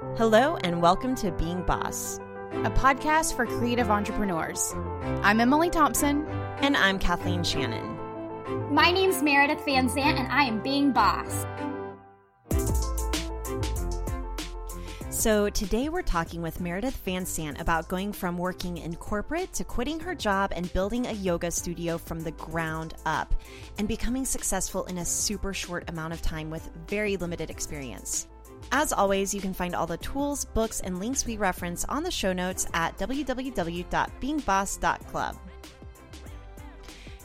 Hello, and welcome to Being Boss, a podcast for creative entrepreneurs. I'm Emily Thompson. And I'm Kathleen Shannon. My name's Merideth VanSant, and I am Being Boss. So, today we're talking with Merideth VanSant about going from working in corporate to quitting her job and building a yoga studio from the ground up and becoming successful in a super short amount of time with very limited experience. As always, you can find all the tools, books, and links we reference on the show notes at www.beingboss.club.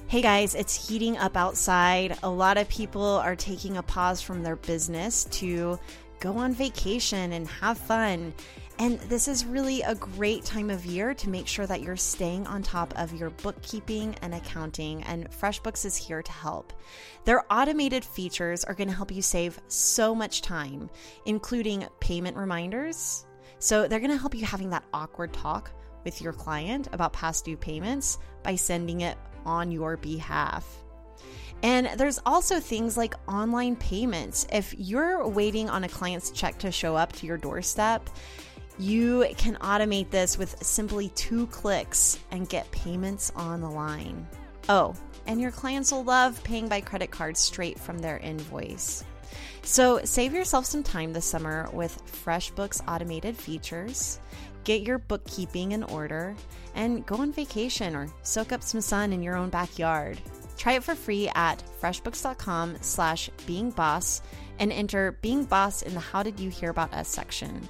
Hey guys, it's heating up outside. A lot of people are taking a pause from their business to go on vacation and have fun. And this is really a great time of year to make sure that you're staying on top of your bookkeeping and accounting, and FreshBooks is here to help. Their automated features are going to help you save so much time, including payment reminders. So they're going to help you having that awkward talk with your client about past due payments by sending it on your behalf. And there's also things like online payments. If you're waiting on a client's check to show up to your doorstep, you can automate this with simply two clicks and get payments on the line. Oh, and your clients will love paying by credit card straight from their invoice. So save yourself some time this summer with FreshBooks automated features. Get your bookkeeping in order and go on vacation or soak up some sun in your own backyard. Try it for free at freshbooks.com slash beingboss and enter Being Boss in the How Did You Hear About Us section.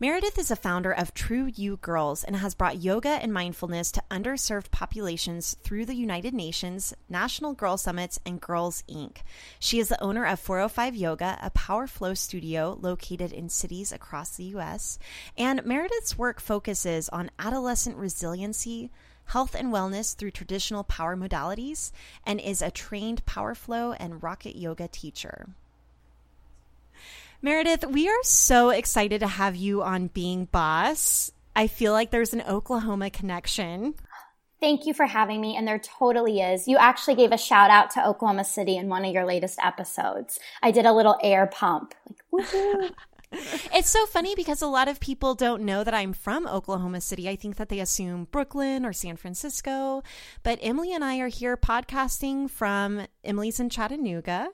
Merideth is a founder of True U Girls and has brought yoga and mindfulness to underserved populations through the United Nations, National Girl Summits, and Girls Inc. She is the owner of 405 Yoga, a power flow studio located in cities across the U.S. And Merideth's work focuses on adolescent resiliency, health and wellness through traditional power modalities, and is a trained power flow and rocket yoga teacher. Merideth, we are so excited to have you on Being Boss. I feel like there's an Oklahoma connection. Thank you for having me. And there totally is. You actually gave a shout out to Oklahoma City in one of your latest episodes. I did a little air pump. Like, it's so funny because a lot of people don't know that I'm from Oklahoma City. I think that they assume Brooklyn or San Francisco. But Emily and I are here podcasting from Emily's in Chattanooga.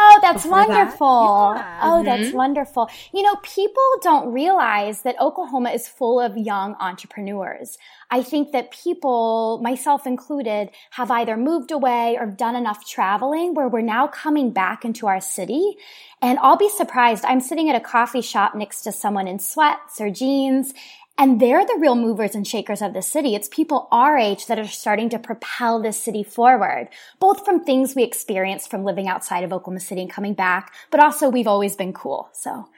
Oh, that's wonderful. That? Yeah. Oh, mm-hmm. that's wonderful. You know, people don't realize that Oklahoma is full of young entrepreneurs. I think that people, myself included, have either moved away or done enough traveling where we're now coming back into our city. And I'll be surprised. I'm sitting at a coffee shop next to someone in sweats or jeans and they're the real movers and shakers of the city. It's people our age that are starting to propel this city forward, both from things we experienced from living outside of Oklahoma City and coming back, but also we've always been cool. So.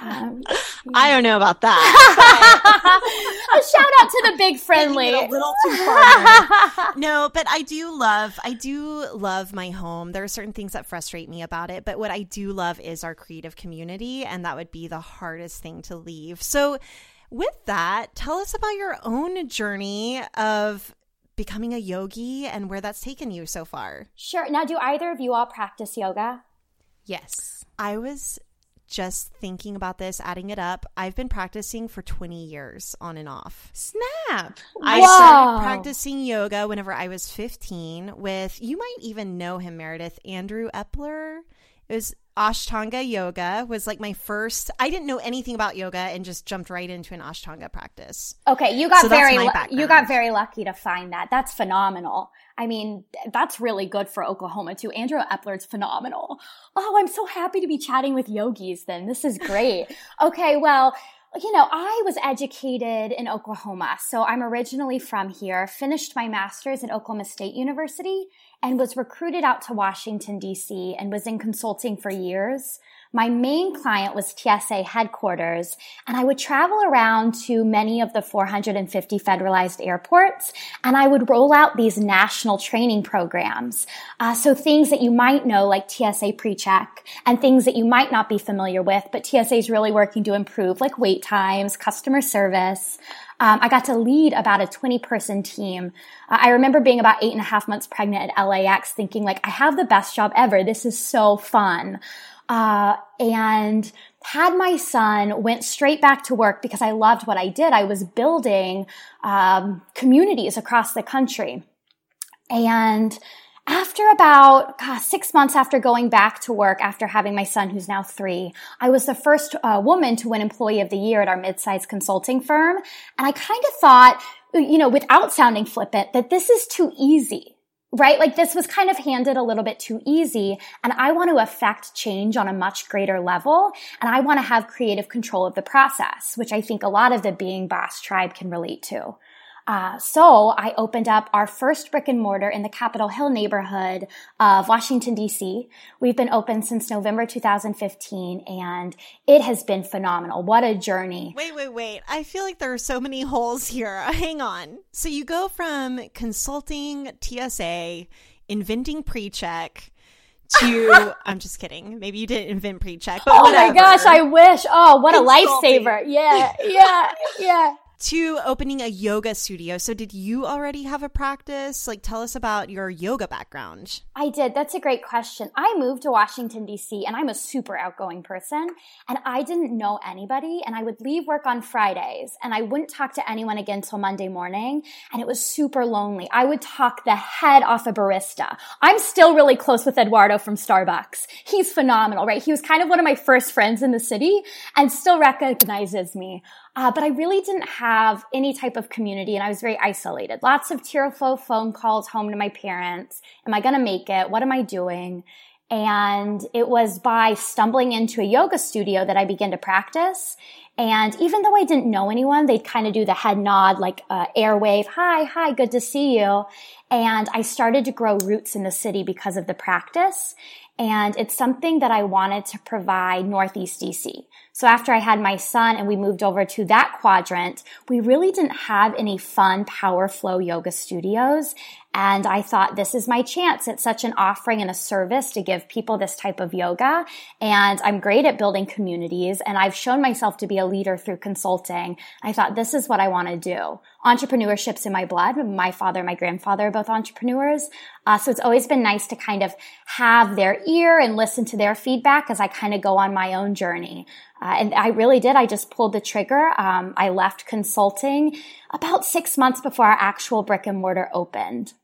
Um, I don't know about that. a shout out to the big friendly. A little too far. no, but I do love, I do love my home. There are certain things that frustrate me about it, but what I do love is our creative community, and that would be the hardest thing to leave. So, with that, tell us about your own journey of becoming a yogi and where that's taken you so far. Sure. Now, do either of you all practice yoga? Yes. I was just thinking about this, adding it up. I've been practicing for 20 years on and off. Snap. I started practicing yoga whenever I was 15 with, you might even know him, Merideth, Andrew Epler. It was Ashtanga yoga was like my first. I didn't know anything about yoga and just jumped right into an Ashtanga practice. Okay, you got so very you got very lucky to find that. That's phenomenal. I mean, that's really good for Oklahoma too. Andrew Epler's phenomenal. Oh, I'm so happy to be chatting with yogis then. This is great. okay, well, you know, I was educated in Oklahoma. So I'm originally from here, finished my master's at Oklahoma State University and was recruited out to Washington, DC and was in consulting for years. My main client was TSA headquarters, and I would travel around to many of the 450 federalized airports, and I would roll out these national training programs. Uh, so things that you might know, like TSA PreCheck, and things that you might not be familiar with, but TSA is really working to improve, like wait times, customer service. Um, I got to lead about a 20 person team. Uh, I remember being about eight and a half months pregnant at LAX thinking like, I have the best job ever. This is so fun. uh, and had my son, went straight back to work because I loved what I did. I was building um, communities across the country. And after about six months after going back to work, after having my son, who's now three, I was the first uh, woman to win Employee of the Year at our mid-sized consulting firm. And I kind of thought, you know, without sounding flippant, that this is too easy right? Like this was kind of handed a little bit too easy. And I want to affect change on a much greater level. And I want to have creative control of the process, which I think a lot of the being boss tribe can relate to. Uh, so I opened up our first brick and mortar in the Capitol Hill neighborhood of Washington, D.C. We've been open since November 2015 and it has been phenomenal. What a journey. Wait, wait, wait. I feel like there are so many holes here. Hang on. So you go from consulting TSA, inventing pre check, to I'm just kidding. Maybe you didn't invent pre-check, but oh whatever. my gosh, I wish. Oh, what a lifesaver! Yeah, yeah, yeah to opening a yoga studio. So, did you already have a practice? Like, tell us about your yoga background. I did. That's a great question. I moved to Washington, D.C., and I'm a super outgoing person, and I didn't know anybody. And I would leave work on Fridays, and I wouldn't talk to anyone again till Monday morning. And it was super lonely. I would talk the head off a barista. I'm still really close with Eduardo from Starbucks. He's phenomenal, right? He was kind of one of my first friends in the city and still recognizes me. Uh, but I really didn't have any type of community and I was very isolated. Lots of tearful phone calls home to my parents. Am I going to make it? What am I doing? And it was by stumbling into a yoga studio that I began to practice. And even though I didn't know anyone, they'd kind of do the head nod, like uh, airwave, hi, hi, good to see you. And I started to grow roots in the city because of the practice. And it's something that I wanted to provide Northeast DC. So after I had my son and we moved over to that quadrant, we really didn't have any fun power flow yoga studios. And I thought this is my chance. It's such an offering and a service to give people this type of yoga. And I'm great at building communities and I've shown myself to be a leader through consulting. I thought this is what I want to do. Entrepreneurship's in my blood. My father, and my grandfather are both entrepreneurs. Uh, so it's always been nice to kind of have their ear and listen to their feedback as I kind of go on my own journey. Uh, and I really did. I just pulled the trigger. Um, I left consulting about six months before our actual brick and mortar opened.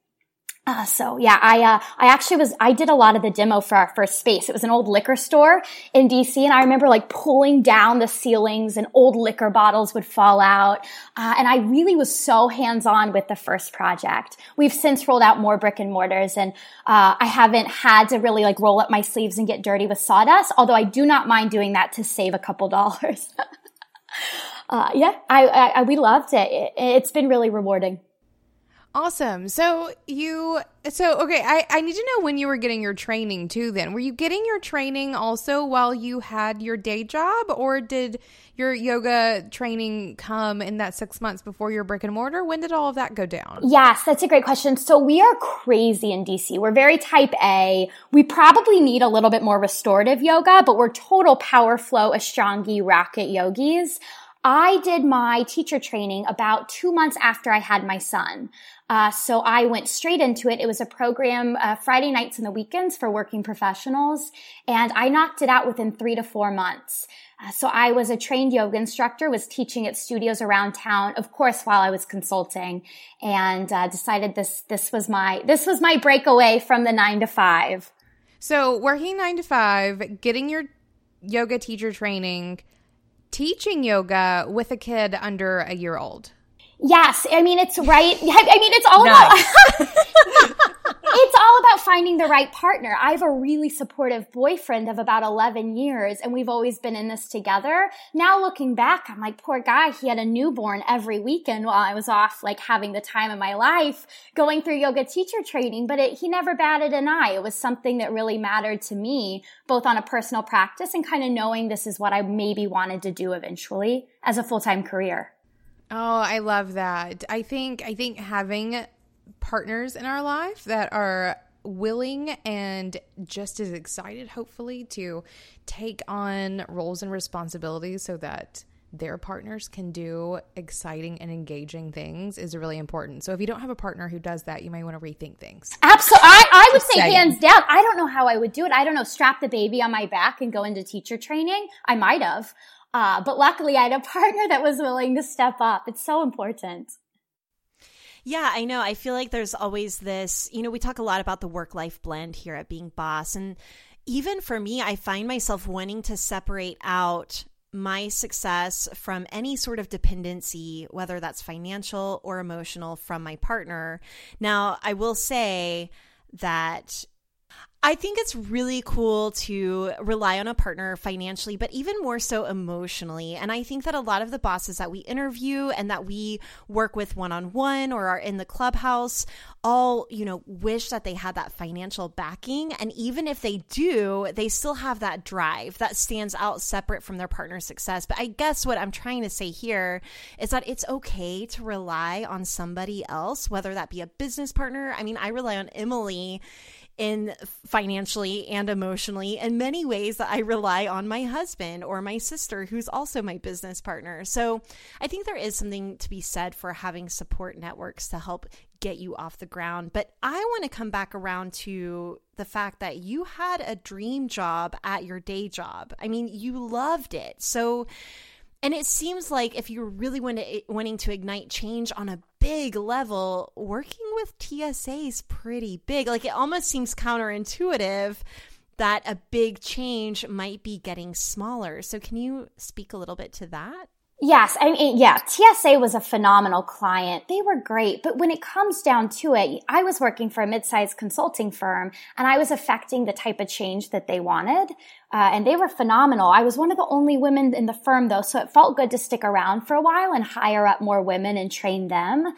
Uh, so yeah, I uh, I actually was I did a lot of the demo for our first space. It was an old liquor store in DC, and I remember like pulling down the ceilings, and old liquor bottles would fall out. Uh, and I really was so hands on with the first project. We've since rolled out more brick and mortars, and uh, I haven't had to really like roll up my sleeves and get dirty with sawdust. Although I do not mind doing that to save a couple dollars. Uh, yeah, I, I, we loved it. it. It's been really rewarding. Awesome. So you so okay, I, I need to know when you were getting your training too then. Were you getting your training also while you had your day job or did your yoga training come in that six months before your brick and mortar? When did all of that go down? Yes, that's a great question. So we are crazy in DC. We're very type A. We probably need a little bit more restorative yoga, but we're total power flow, Ashtangi, rocket yogis. I did my teacher training about two months after I had my son. Uh, so I went straight into it. It was a program uh, Friday nights and the weekends for working professionals, and I knocked it out within three to four months. Uh, so I was a trained yoga instructor, was teaching at studios around town, of course, while I was consulting, and uh, decided this this was my this was my breakaway from the nine to five. So working nine to five, getting your yoga teacher training teaching yoga with a kid under a year old. Yes, I mean it's right. I mean it's all nice. about it's all about finding the right partner. I have a really supportive boyfriend of about 11 years and we've always been in this together. Now looking back, I'm like, poor guy, he had a newborn every weekend while I was off like having the time of my life going through yoga teacher training, but it, he never batted an eye. It was something that really mattered to me, both on a personal practice and kind of knowing this is what I maybe wanted to do eventually as a full-time career. Oh, I love that. I think I think having partners in our life that are willing and just as excited hopefully to take on roles and responsibilities so that their partners can do exciting and engaging things is really important. So if you don't have a partner who does that, you might want to rethink things. Absolutely. I, I would say hands down. I don't know how I would do it. I don't know, strap the baby on my back and go into teacher training. I might have. Uh, but luckily I had a partner that was willing to step up. It's so important. Yeah, I know. I feel like there's always this, you know, we talk a lot about the work life blend here at Being Boss. And even for me, I find myself wanting to separate out my success from any sort of dependency, whether that's financial or emotional, from my partner. Now, I will say that I think it's really cool to rely on a partner financially, but even more so emotionally. And I think that a lot of the bosses that we interview and that we work with one on one or are in the clubhouse all, you know, wish that they had that financial backing. And even if they do, they still have that drive that stands out separate from their partner's success. But I guess what I'm trying to say here is that it's okay to rely on somebody else, whether that be a business partner. I mean, I rely on Emily in financially and emotionally in many ways that I rely on my husband or my sister who's also my business partner. So I think there is something to be said for having support networks to help get you off the ground. But I want to come back around to the fact that you had a dream job at your day job. I mean, you loved it. So and it seems like if you're really eh, wanting to ignite change on a big level, working with TSA is pretty big. Like it almost seems counterintuitive that a big change might be getting smaller. So, can you speak a little bit to that? Yes, I mean, yeah, TSA was a phenomenal client. They were great, but when it comes down to it, I was working for a mid-sized consulting firm and I was affecting the type of change that they wanted. Uh, and they were phenomenal. I was one of the only women in the firm though, so it felt good to stick around for a while and hire up more women and train them.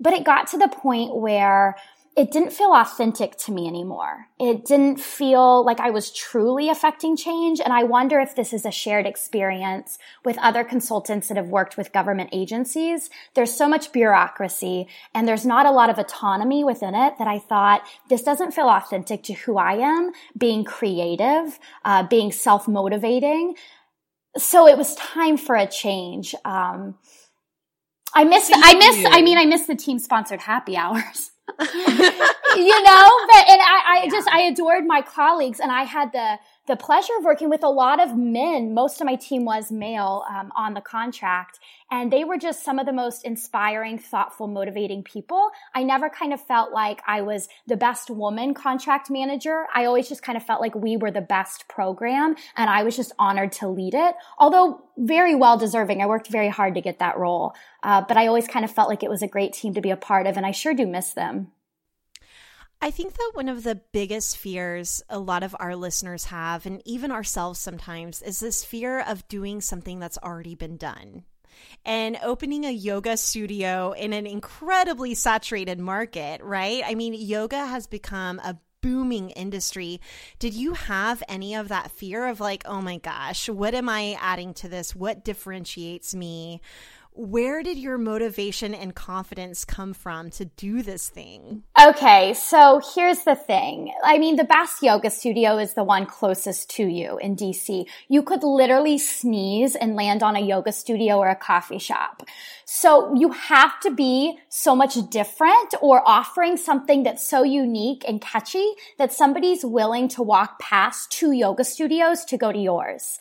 But it got to the point where it didn't feel authentic to me anymore. It didn't feel like I was truly affecting change. And I wonder if this is a shared experience with other consultants that have worked with government agencies. There's so much bureaucracy and there's not a lot of autonomy within it that I thought this doesn't feel authentic to who I am, being creative, uh, being self-motivating. So it was time for a change. Um, I miss, I miss, I mean, I miss the team sponsored happy hours. you know, but and I, I yeah. just I adored my colleagues, and I had the the pleasure of working with a lot of men. Most of my team was male um, on the contract, and they were just some of the most inspiring, thoughtful, motivating people. I never kind of felt like I was the best woman contract manager. I always just kind of felt like we were the best program, and I was just honored to lead it. Although very well deserving, I worked very hard to get that role, uh, but I always kind of felt like it was a great team to be a part of, and I sure do miss them. I think that one of the biggest fears a lot of our listeners have, and even ourselves sometimes, is this fear of doing something that's already been done. And opening a yoga studio in an incredibly saturated market, right? I mean, yoga has become a booming industry. Did you have any of that fear of like, oh my gosh, what am I adding to this? What differentiates me? Where did your motivation and confidence come from to do this thing? Okay, so here's the thing. I mean, the Bast Yoga Studio is the one closest to you in DC. You could literally sneeze and land on a yoga studio or a coffee shop. So you have to be so much different or offering something that's so unique and catchy that somebody's willing to walk past two yoga studios to go to yours.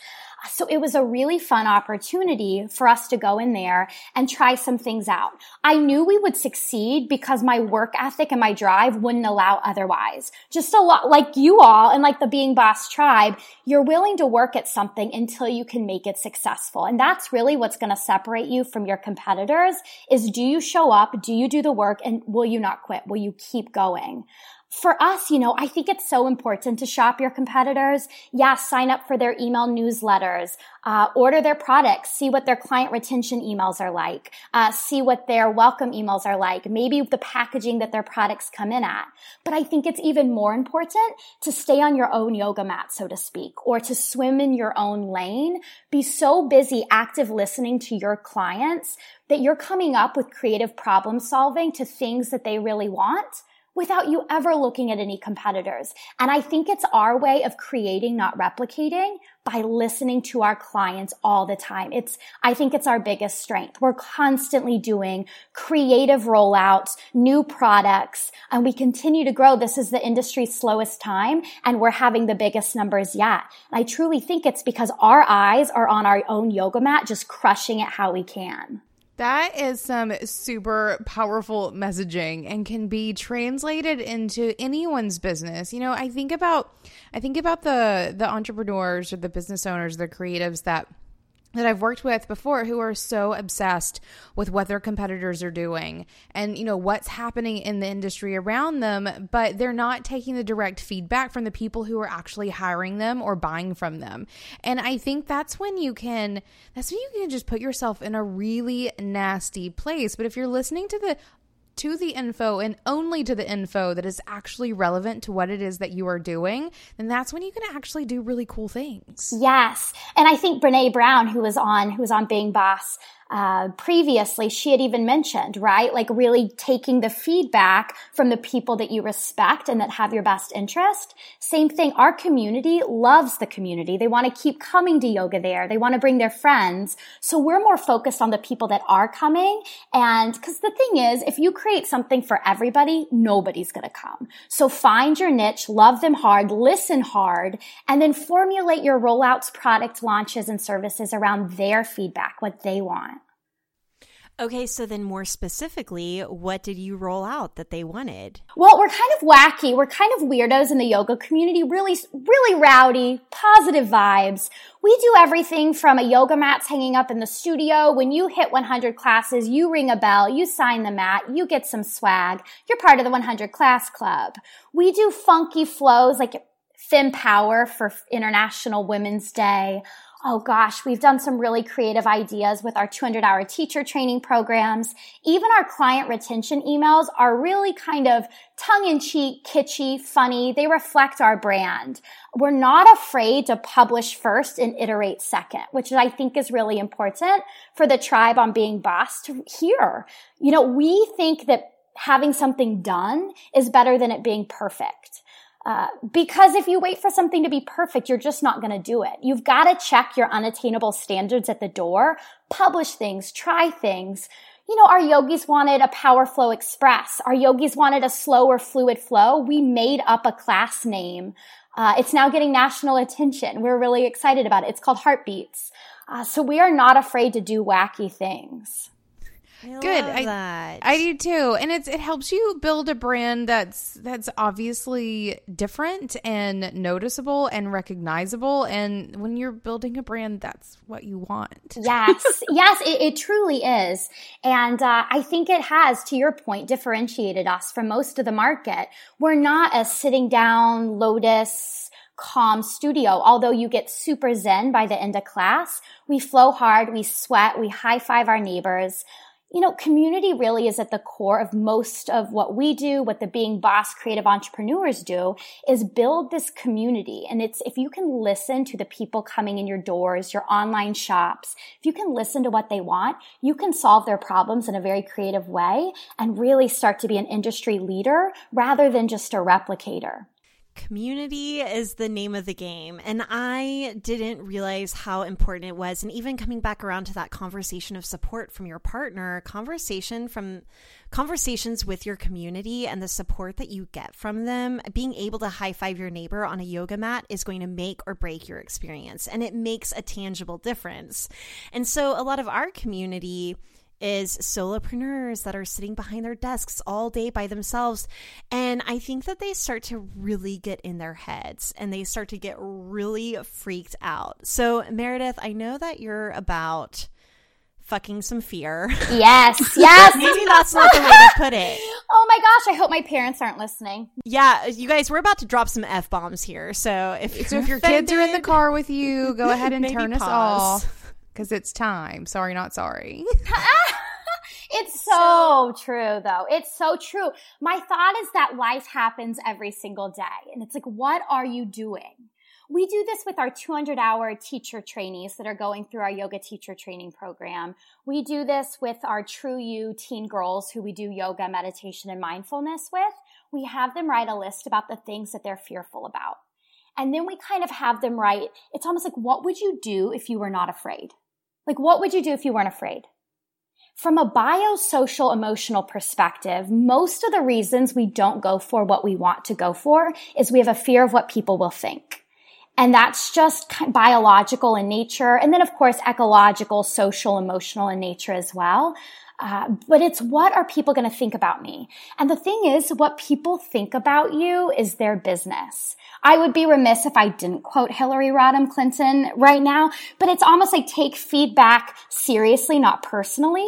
So it was a really fun opportunity for us to go in there and try some things out. I knew we would succeed because my work ethic and my drive wouldn't allow otherwise. Just a lot like you all and like the Being Boss tribe, you're willing to work at something until you can make it successful. And that's really what's going to separate you from your competitors is do you show up? Do you do the work? And will you not quit? Will you keep going? For us, you know, I think it's so important to shop your competitors. Yeah, sign up for their email newsletters, uh, order their products, see what their client retention emails are like, uh, see what their welcome emails are like, maybe the packaging that their products come in at. But I think it's even more important to stay on your own yoga mat, so to speak, or to swim in your own lane. Be so busy active listening to your clients that you're coming up with creative problem solving to things that they really want without you ever looking at any competitors. And I think it's our way of creating, not replicating by listening to our clients all the time. It's, I think it's our biggest strength. We're constantly doing creative rollouts, new products, and we continue to grow. This is the industry's slowest time and we're having the biggest numbers yet. I truly think it's because our eyes are on our own yoga mat, just crushing it how we can. That is some super powerful messaging and can be translated into anyone's business. You know, I think about I think about the the entrepreneurs or the business owners, the creatives that that I've worked with before who are so obsessed with what their competitors are doing and you know what's happening in the industry around them but they're not taking the direct feedback from the people who are actually hiring them or buying from them. And I think that's when you can that's when you can just put yourself in a really nasty place. But if you're listening to the to the info and only to the info that is actually relevant to what it is that you are doing, then that's when you can actually do really cool things. Yes. And I think Brene Brown, who was on, who was on Being Boss, uh, previously, she had even mentioned, right? Like really taking the feedback from the people that you respect and that have your best interest. Same thing. Our community loves the community. They want to keep coming to yoga there. They want to bring their friends. So we're more focused on the people that are coming. And because the thing is, if you create something for everybody, nobody's going to come. So find your niche, love them hard, listen hard, and then formulate your rollouts, product launches, and services around their feedback, what they want. Okay, so then more specifically, what did you roll out that they wanted? Well, we're kind of wacky. We're kind of weirdos in the yoga community, really, really rowdy, positive vibes. We do everything from a yoga mats hanging up in the studio. When you hit 100 classes, you ring a bell, you sign the mat, you get some swag. You're part of the 100 class club. We do funky flows like Fem Power for International Women's Day oh gosh, we've done some really creative ideas with our 200 hour teacher training programs. Even our client retention emails are really kind of tongue in cheek, kitschy, funny. They reflect our brand. We're not afraid to publish first and iterate second, which I think is really important for the tribe on being boss to hear. You know, we think that having something done is better than it being perfect. Uh, because if you wait for something to be perfect, you're just not going to do it. You've got to check your unattainable standards at the door, publish things, try things. You know, our yogis wanted a power flow express. Our yogis wanted a slower fluid flow. We made up a class name. Uh, it's now getting national attention. We're really excited about it. It's called Heartbeats. Uh, so we are not afraid to do wacky things. I Good. I, that. I do too. And it's it helps you build a brand that's that's obviously different and noticeable and recognizable. And when you're building a brand, that's what you want. Yes. yes, it, it, truly is. And uh, I think it has, to your point, differentiated us from most of the market. We're not a sitting down lotus calm studio. Although you get super zen by the end of class, we flow hard, we sweat, we high five our neighbors you know, community really is at the core of most of what we do, what the being boss creative entrepreneurs do is build this community. And it's, if you can listen to the people coming in your doors, your online shops, if you can listen to what they want, you can solve their problems in a very creative way and really start to be an industry leader rather than just a replicator. Community is the name of the game. And I didn't realize how important it was. And even coming back around to that conversation of support from your partner, conversation from conversations with your community and the support that you get from them, being able to high five your neighbor on a yoga mat is going to make or break your experience. And it makes a tangible difference. And so a lot of our community, is solopreneurs that are sitting behind their desks all day by themselves. And I think that they start to really get in their heads and they start to get really freaked out. So, Merideth, I know that you're about fucking some fear. Yes, yes. Maybe that's not the way to put it. Oh my gosh, I hope my parents aren't listening. Yeah, you guys, we're about to drop some f bombs here. So if so, if your offended, kids are in the car with you, go ahead and turn pause. us off because it's time. Sorry, not sorry. It's so, so true, though. It's so true. My thought is that life happens every single day. And it's like, what are you doing? We do this with our 200 hour teacher trainees that are going through our yoga teacher training program. We do this with our True U teen girls who we do yoga, meditation, and mindfulness with. we have them write a list about the things that they're fearful about. And then we kind of have them write, it's almost like, what would you do if you were not afraid? Like, what would you do if you weren't afraid? From a biosocial emotional perspective, most of the reasons we don't go for what we want to go for is we have a fear of what people will think. And that's just biological in nature. And then, of course, ecological, social, emotional in nature as well. Uh, but it's what are people going to think about me? And the thing is, what people think about you is their business. I would be remiss if I didn't quote Hillary Rodham Clinton right now, but it's almost like take feedback seriously, not personally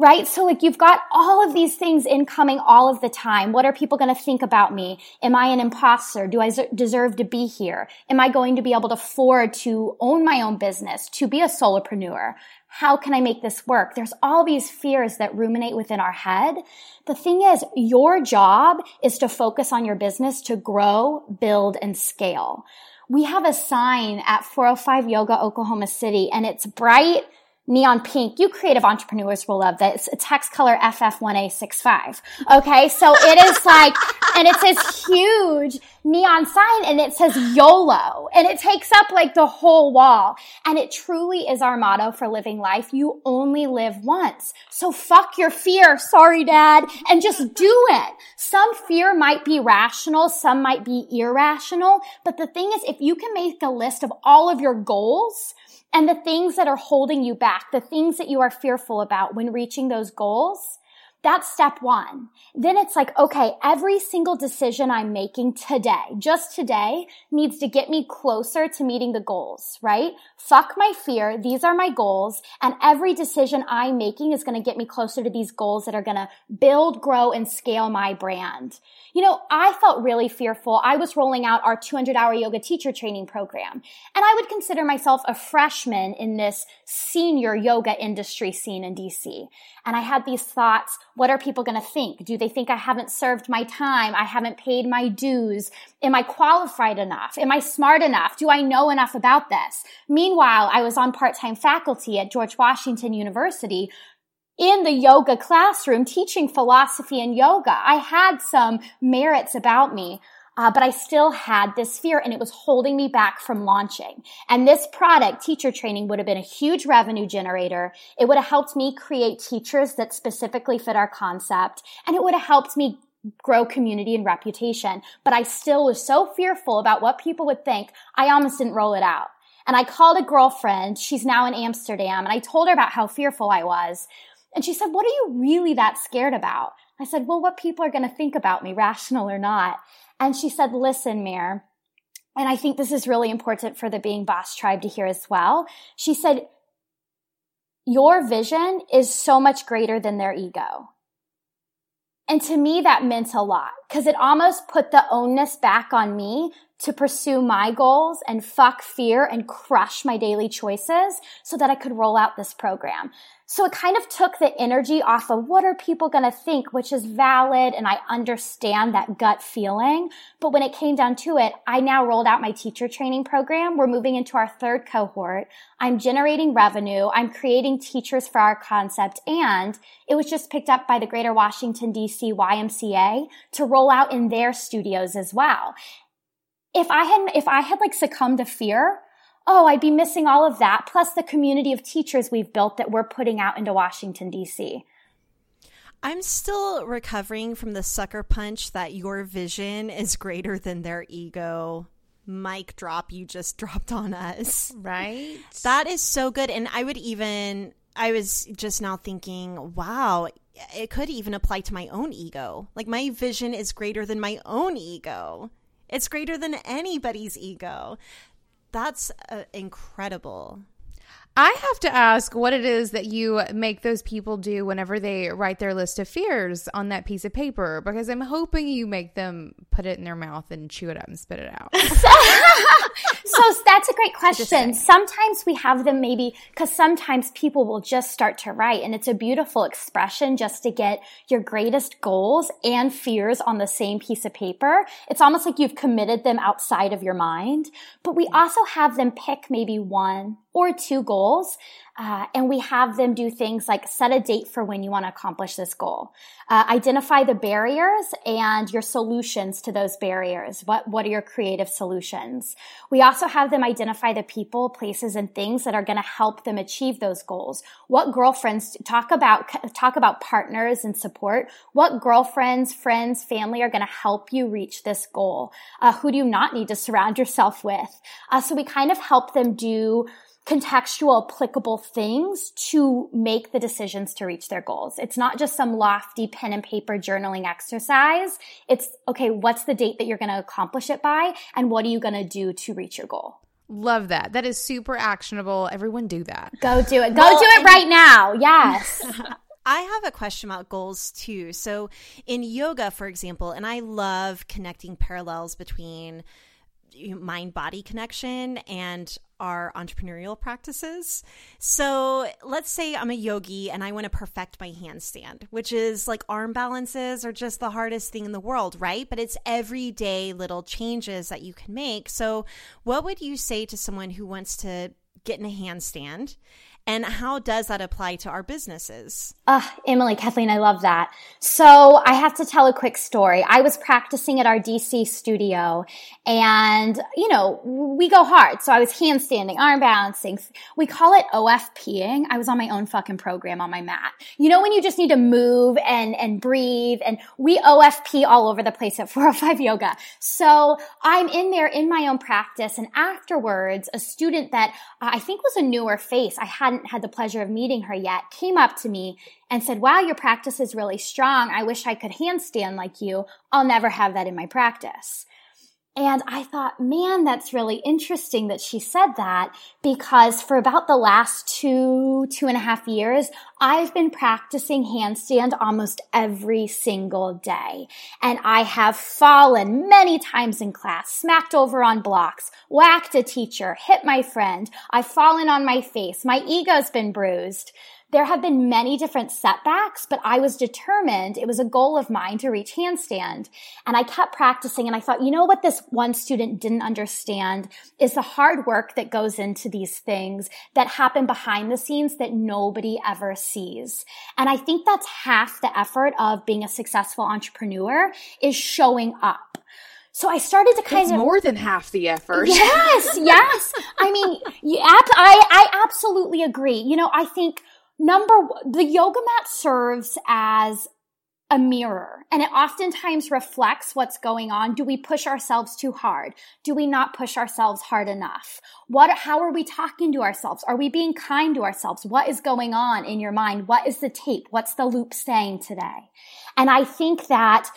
right? So like you've got all of these things incoming all of the time. What are people going to think about me? Am I an imposter? Do I deserve to be here? Am I going to be able to afford to own my own business, to be a solopreneur? How can I make this work? There's all these fears that ruminate within our head. The thing is, your job is to focus on your business to grow, build, and scale. We have a sign at 405 Yoga Oklahoma City and it's bright neon pink. You creative entrepreneurs will love this. It's a text color FF1A65. Okay. So it is like, and it says huge neon sign and it says YOLO and it takes up like the whole wall. And it truly is our motto for living life. You only live once. So fuck your fear. Sorry, dad. And just do it. Some fear might be rational. Some might be irrational. But the thing is, if you can make a list of all of your goals, and the things that are holding you back, the things that you are fearful about when reaching those goals, that's step one. Then it's like, okay, every single decision I'm making today, just today, needs to get me closer to meeting the goals, right? Fuck my fear. These are my goals. And every decision I'm making is going to get me closer to these goals that are going to build, grow, and scale my brand. You know, I felt really fearful. I was rolling out our 200 hour yoga teacher training program. And I would consider myself a freshman in this senior yoga industry scene in DC. And I had these thoughts, what are people going to think? Do they think I haven't served my time? I haven't paid my dues? Am I qualified enough? Am I smart enough? Do I know enough about this? Meanwhile, I was on part-time faculty at George Washington University in the yoga classroom teaching philosophy and yoga. I had some merits about me. Uh, but I still had this fear and it was holding me back from launching. And this product, teacher training, would have been a huge revenue generator. It would have helped me create teachers that specifically fit our concept. And it would have helped me grow community and reputation. But I still was so fearful about what people would think, I almost didn't roll it out. And I called a girlfriend. She's now in Amsterdam. And I told her about how fearful I was. And she said, what are you really that scared about? I said, well, what people are going to think about me, rational or not. And she said, listen, Mir, and I think this is really important for the Being Boss tribe to hear as well. She said, your vision is so much greater than their ego. And to me, that meant a lot because it almost put the onus back on me to pursue my goals and fuck fear and crush my daily choices so that I could roll out this program. So it kind of took the energy off of what are people going to think, which is valid. And I understand that gut feeling. But when it came down to it, I now rolled out my teacher training program. We're moving into our third cohort. I'm generating revenue. I'm creating teachers for our concept. And it was just picked up by the Greater Washington DC YMCA to roll out in their studios as well. If I had, if I had like succumbed to fear, oh, I'd be missing all of that, plus the community of teachers we've built that we're putting out into Washington, D.C. I'm still recovering from the sucker punch that your vision is greater than their ego. Mic drop you just dropped on us. Right. That is so good. And I would even, I was just now thinking, wow, it could even apply to my own ego. Like my vision is greater than my own ego. It's greater than anybody's ego. That's uh, incredible. I have to ask what it is that you make those people do whenever they write their list of fears on that piece of paper because I'm hoping you make them put it in their mouth and chew it up and spit it out. so that's a great question. Sometimes we have them maybe because sometimes people will just start to write and it's a beautiful expression just to get your greatest goals and fears on the same piece of paper. It's almost like you've committed them outside of your mind, but we also have them pick maybe one or two goals. Uh, and we have them do things like set a date for when you want to accomplish this goal. Uh, identify the barriers and your solutions to those barriers. What, what are your creative solutions? We also have them identify the people, places, and things that are going to help them achieve those goals. What girlfriends talk about, talk about partners and support. What girlfriends, friends, family are going to help you reach this goal? Uh, who do you not need to surround yourself with? Uh, so we kind of help them do contextual applicable things to make the decisions to reach their goals. It's not just some lofty pen and paper journaling exercise. It's okay, what's the date that you're going to accomplish it by and what are you going to do to reach your goal? Love that. That is super actionable. Everyone do that. Go do it. Go well, do it right now. Yes. I have a question about goals too. So, in yoga, for example, and I love connecting parallels between mind body connection and our entrepreneurial practices. So let's say I'm a yogi and I want to perfect my handstand, which is like arm balances are just the hardest thing in the world, right? But it's everyday little changes that you can make. So, what would you say to someone who wants to get in a handstand and how does that apply to our businesses? Uh, Emily, Kathleen, I love that. So I have to tell a quick story. I was practicing at our DC studio and, you know, we go hard. So I was handstanding, arm balancing. We call it OFPing. I was on my own fucking program on my mat. You know, when you just need to move and, and breathe and we OFP all over the place at 405 yoga. So I'm in there in my own practice. And afterwards, a student that I think was a newer face, I had hadn't had the pleasure of meeting her yet, came up to me and said, Wow, your practice is really strong. I wish I could handstand like you. I'll never have that in my practice. And I thought, man, that's really interesting that she said that because for about the last two, two and a half years, I've been practicing handstand almost every single day. And I have fallen many times in class, smacked over on blocks, whacked a teacher, hit my friend. I've fallen on my face. My ego's been bruised there have been many different setbacks, but I was determined. It was a goal of mine to reach handstand. And I kept practicing and I thought, you know what this one student didn't understand is the hard work that goes into these things that happen behind the scenes that nobody ever sees. And I think that's half the effort of being a successful entrepreneur is showing up. So I started to kind it's of more than half the effort. Yes, yes. I mean, I I absolutely agree. You know, I think Number the yoga mat serves as a mirror and it oftentimes reflects what's going on. Do we push ourselves too hard? Do we not push ourselves hard enough? What, how are we talking to ourselves? Are we being kind to ourselves? What is going on in your mind? What is the tape? What's the loop saying today? And I think that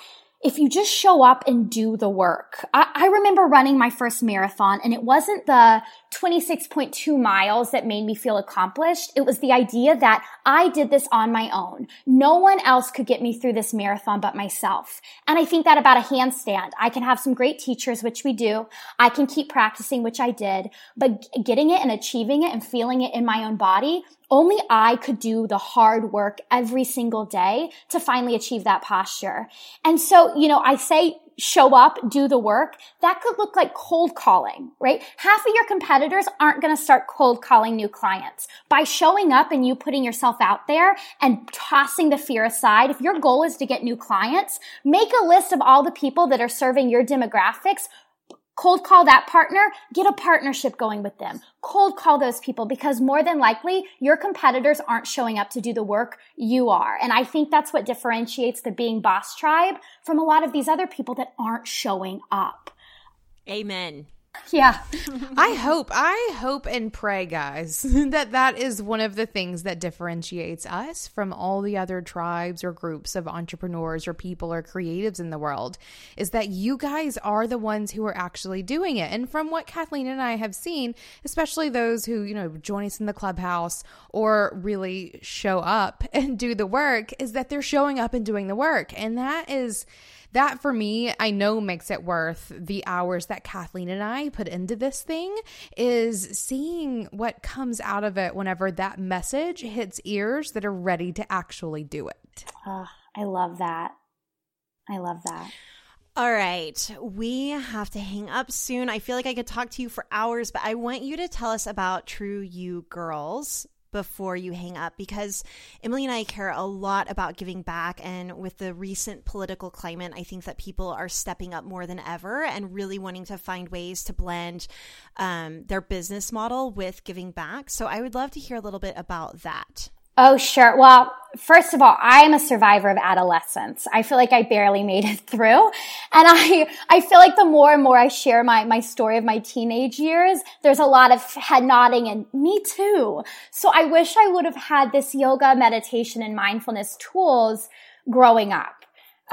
if you just show up and do the work. I, I, remember running my first marathon and it wasn't the 26.2 miles that made me feel accomplished. It was the idea that I did this on my own. No one else could get me through this marathon but myself. And I think that about a handstand. I can have some great teachers, which we do. I can keep practicing, which I did, but getting it and achieving it and feeling it in my own body only I could do the hard work every single day to finally achieve that posture. And so, you know, I say show up, do the work. That could look like cold calling, right? Half of your competitors aren't going to start cold calling new clients. By showing up and you putting yourself out there and tossing the fear aside, if your goal is to get new clients, make a list of all the people that are serving your demographics cold call that partner, get a partnership going with them. Cold call those people because more than likely your competitors aren't showing up to do the work you are. And I think that's what differentiates the being boss tribe from a lot of these other people that aren't showing up. Amen. Yeah. I hope, I hope and pray, guys, that that is one of the things that differentiates us from all the other tribes or groups of entrepreneurs or people or creatives in the world is that you guys are the ones who are actually doing it. And from what Kathleen and I have seen, especially those who, you know, join us in the clubhouse or really show up and do the work, is that they're showing up and doing the work. And that is, that for me, I know makes it worth the hours that Kathleen and I put into this thing is seeing what comes out of it whenever that message hits ears that are ready to actually do it. Oh, I love that. I love that. All right. We have to hang up soon. I feel like I could talk to you for hours, but I want you to tell us about True U Girls before you hang up because Emily and I care a lot about giving back. And with the recent political climate, I think that people are stepping up more than ever and really wanting to find ways to blend um, their business model with giving back. So I would love to hear a little bit about that. Oh, sure. Well, first of all, I am a survivor of adolescence. I feel like I barely made it through. And I, I feel like the more and more I share my, my story of my teenage years, there's a lot of head nodding and me too. So I wish I would have had this yoga, meditation, and mindfulness tools growing up.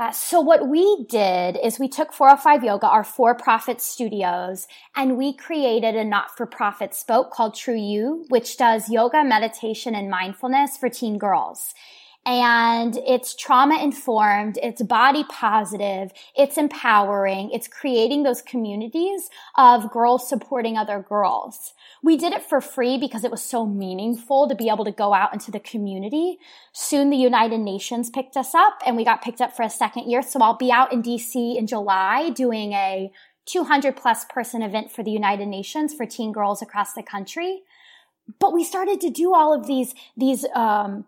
Uh, so what we did is we took 405 Yoga, our for-profit studios, and we created a not-for-profit spoke called True U, which does yoga, meditation, and mindfulness for teen girls. And it's trauma informed, it's body positive, it's empowering, it's creating those communities of girls supporting other girls. We did it for free because it was so meaningful to be able to go out into the community. Soon the United Nations picked us up and we got picked up for a second year. So I'll be out in DC in July doing a 200 plus person event for the United Nations for teen girls across the country. But we started to do all of these, these, um,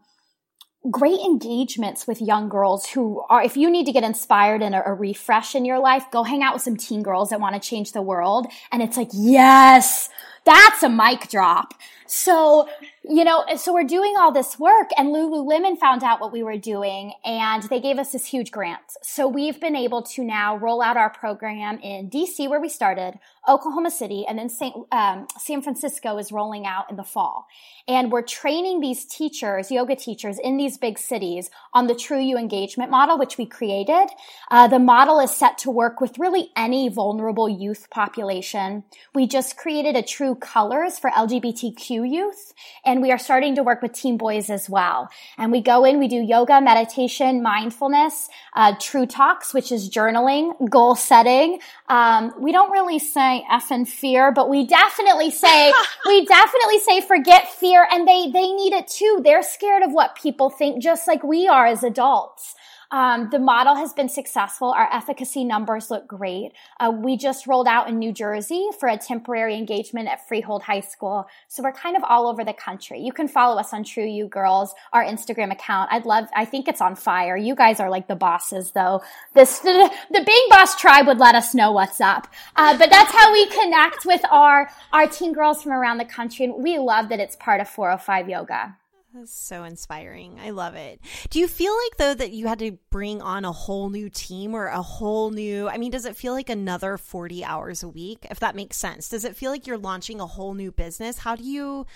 great engagements with young girls who are, if you need to get inspired and a, a, refresh in your life, go hang out with some teen girls that want to change the world. And it's like, yes, that's a mic drop. So, you know, so we're doing all this work and Lululemon found out what we were doing and they gave us this huge grant. So we've been able to now roll out our program in DC where we started, Oklahoma City, and then St. Um, San Francisco is rolling out in the fall. And we're training these teachers, yoga teachers in these big cities on the True U engagement model, which we created. Uh, the model is set to work with really any vulnerable youth population. We just created a True Colors for LGBTQ youth, and we are starting to work with teen boys as well. And we go in, we do yoga, meditation, mindfulness, uh, True Talks, which is journaling, goal setting. Um, we don't really say F and fear, but we definitely say, we definitely say forget fear fear and they, they need it too. They're scared of what people think, just like we are as adults. Um, the model has been successful. Our efficacy numbers look great. Uh, we just rolled out in New Jersey for a temporary engagement at Freehold High School. So we're kind of all over the country. You can follow us on True U Girls, our Instagram account. I'd love, I think it's on fire. You guys are like the bosses though. This, the, the Being Boss tribe would let us know what's up. Uh, but that's how we connect with our, our teen girls from around the country. And we love that it's part of 405 Yoga. That's so inspiring. I love it. Do you feel like though that you had to bring on a whole new team or a whole new I mean, does it feel like another 40 hours a week if that makes sense? Does it feel like you're launching a whole new business? How do you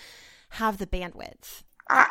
have the bandwidth?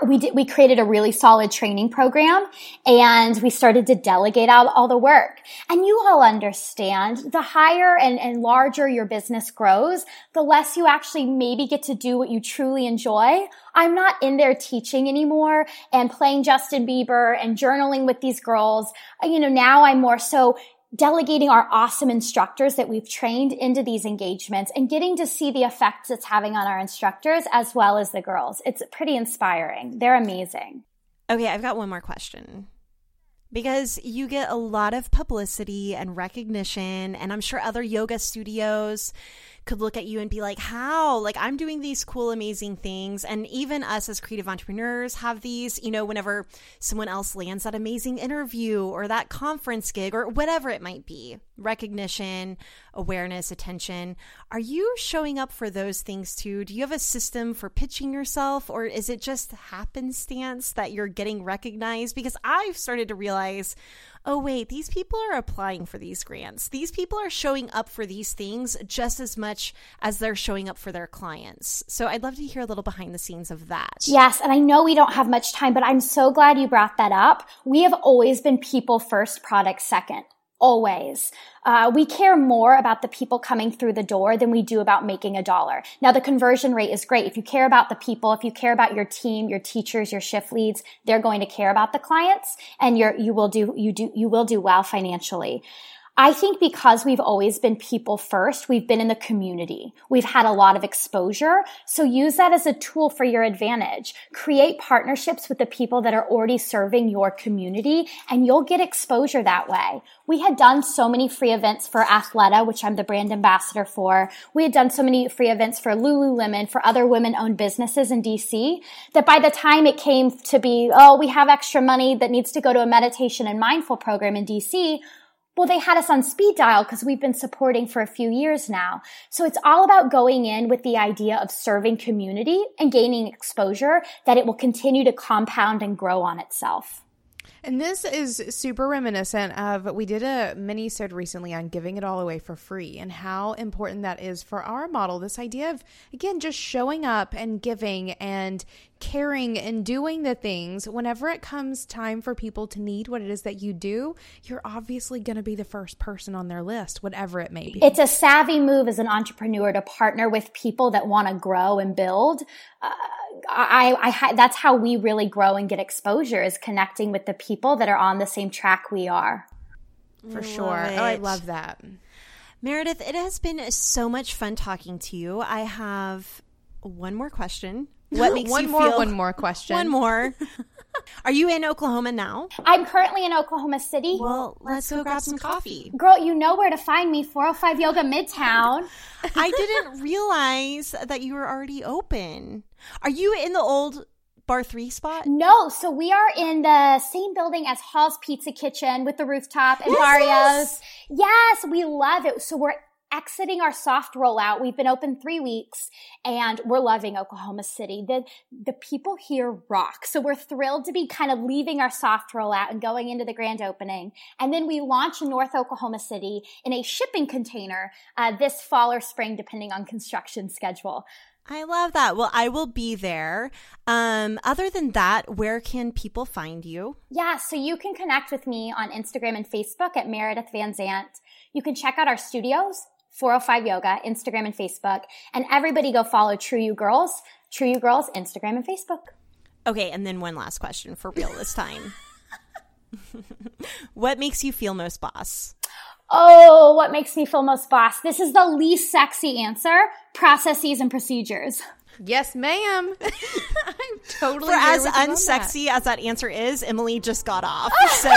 We did, we created a really solid training program and we started to delegate out all the work. And you all understand the higher and, and larger your business grows, the less you actually maybe get to do what you truly enjoy. I'm not in there teaching anymore and playing Justin Bieber and journaling with these girls. You know, now I'm more so delegating our awesome instructors that we've trained into these engagements and getting to see the effects it's having on our instructors as well as the girls. It's pretty inspiring. They're amazing. Okay, I've got one more question. Because you get a lot of publicity and recognition, and I'm sure other yoga studios could look at you and be like, how? Like, I'm doing these cool, amazing things. And even us as creative entrepreneurs have these, you know, whenever someone else lands that amazing interview or that conference gig or whatever it might be recognition, awareness, attention. Are you showing up for those things too? Do you have a system for pitching yourself or is it just happenstance that you're getting recognized? Because I've started to realize oh, wait, these people are applying for these grants. These people are showing up for these things just as much as they're showing up for their clients. So I'd love to hear a little behind the scenes of that. Yes. And I know we don't have much time, but I'm so glad you brought that up. We have always been people first, product second always. Uh, we care more about the people coming through the door than we do about making a dollar. Now, the conversion rate is great. If you care about the people, if you care about your team, your teachers, your shift leads, they're going to care about the clients, and you're you will do you do you will do well financially. I think because we've always been people first, we've been in the community. We've had a lot of exposure. So use that as a tool for your advantage. Create partnerships with the people that are already serving your community and you'll get exposure that way. We had done so many free events for Athleta, which I'm the brand ambassador for. We had done so many free events for Lululemon, for other women owned businesses in DC that by the time it came to be, oh, we have extra money that needs to go to a meditation and mindful program in DC, well, they had us on speed dial because we've been supporting for a few years now. So it's all about going in with the idea of serving community and gaining exposure that it will continue to compound and grow on itself. And this is super reminiscent of we did a mini sode recently on giving it all away for free and how important that is for our model. This idea of again just showing up and giving and caring and doing the things whenever it comes time for people to need what it is that you do, you're obviously going to be the first person on their list, whatever it may be. It's a savvy move as an entrepreneur to partner with people that want to grow and build. Uh, I, I, that's how we really grow and get exposure is connecting with the people that are on the same track we are. For sure. It. Oh, I love that. Merideth, it has been so much fun talking to you. I have one more question. What makes one you more, feel one more question? One more. Are you in Oklahoma now? I'm currently in Oklahoma City. Well, let's, let's go, go, grab, some coffee. coffee. Girl, you know where to find me 405 Yoga Midtown. I didn't realize that you were already open. Are you in the old bar three spot? No, so we are in the same building as Hall's Pizza Kitchen with the rooftop and yes, Mario's. Yes. yes, we love it. So we're exiting our soft rollout. We've been open three weeks and we're loving Oklahoma City. The, the people here rock. So we're thrilled to be kind of leaving our soft rollout and going into the grand opening. And then we launch in North Oklahoma City in a shipping container uh, this fall or spring, depending on construction schedule. I love that. Well, I will be there. Um, other than that, where can people find you? Yeah, so you can connect with me on Instagram and Facebook at Merideth VanSant. You can check out our studios 405 Yoga, Instagram and Facebook. And everybody go follow True U Girls, True U Girls, Instagram and Facebook. Okay, and then one last question for real this time. what makes you feel most boss? Oh, what makes me feel most boss? This is the least sexy answer processes and procedures. Yes, ma'am. I'm totally For as unsexy that. as that answer is, Emily just got off. So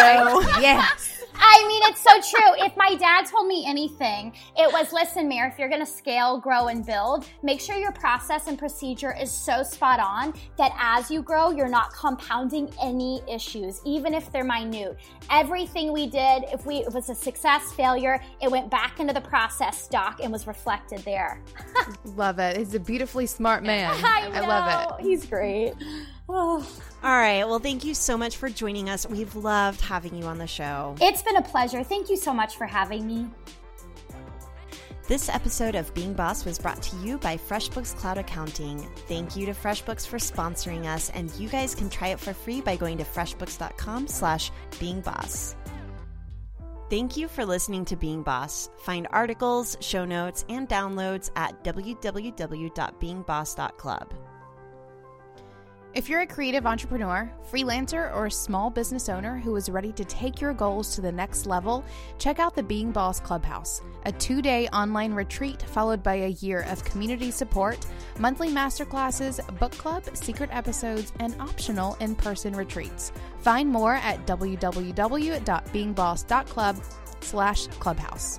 yes. I mean, it's so true. If my dad told me anything, it was listen, Mayor, if you're going to scale, grow, and build, make sure your process and procedure is so spot on that as you grow, you're not compounding any issues, even if they're minute. Everything we did, if we it was a success, failure, it went back into the process stock and was reflected there. love it. He's a beautifully smart man. I, I love it. He's great. Oh. All right. Well, thank you so much for joining us. We've loved having you on the show. It's been a pleasure. Thank you so much for having me. This episode of Being Boss was brought to you by FreshBooks Cloud Accounting. Thank you to FreshBooks for sponsoring us, and you guys can try it for free by going to freshbooks.com slash beingboss. Thank you for listening to Being Boss. Find articles, show notes, and downloads at www.beingboss.club. If you're a creative entrepreneur, freelancer, or a small business owner who is ready to take your goals to the next level, check out the Being Boss Clubhouse, a two day online retreat followed by a year of community support, monthly masterclasses, book club, secret episodes, and optional in person retreats. Find more at www.beingboss.club slash clubhouse.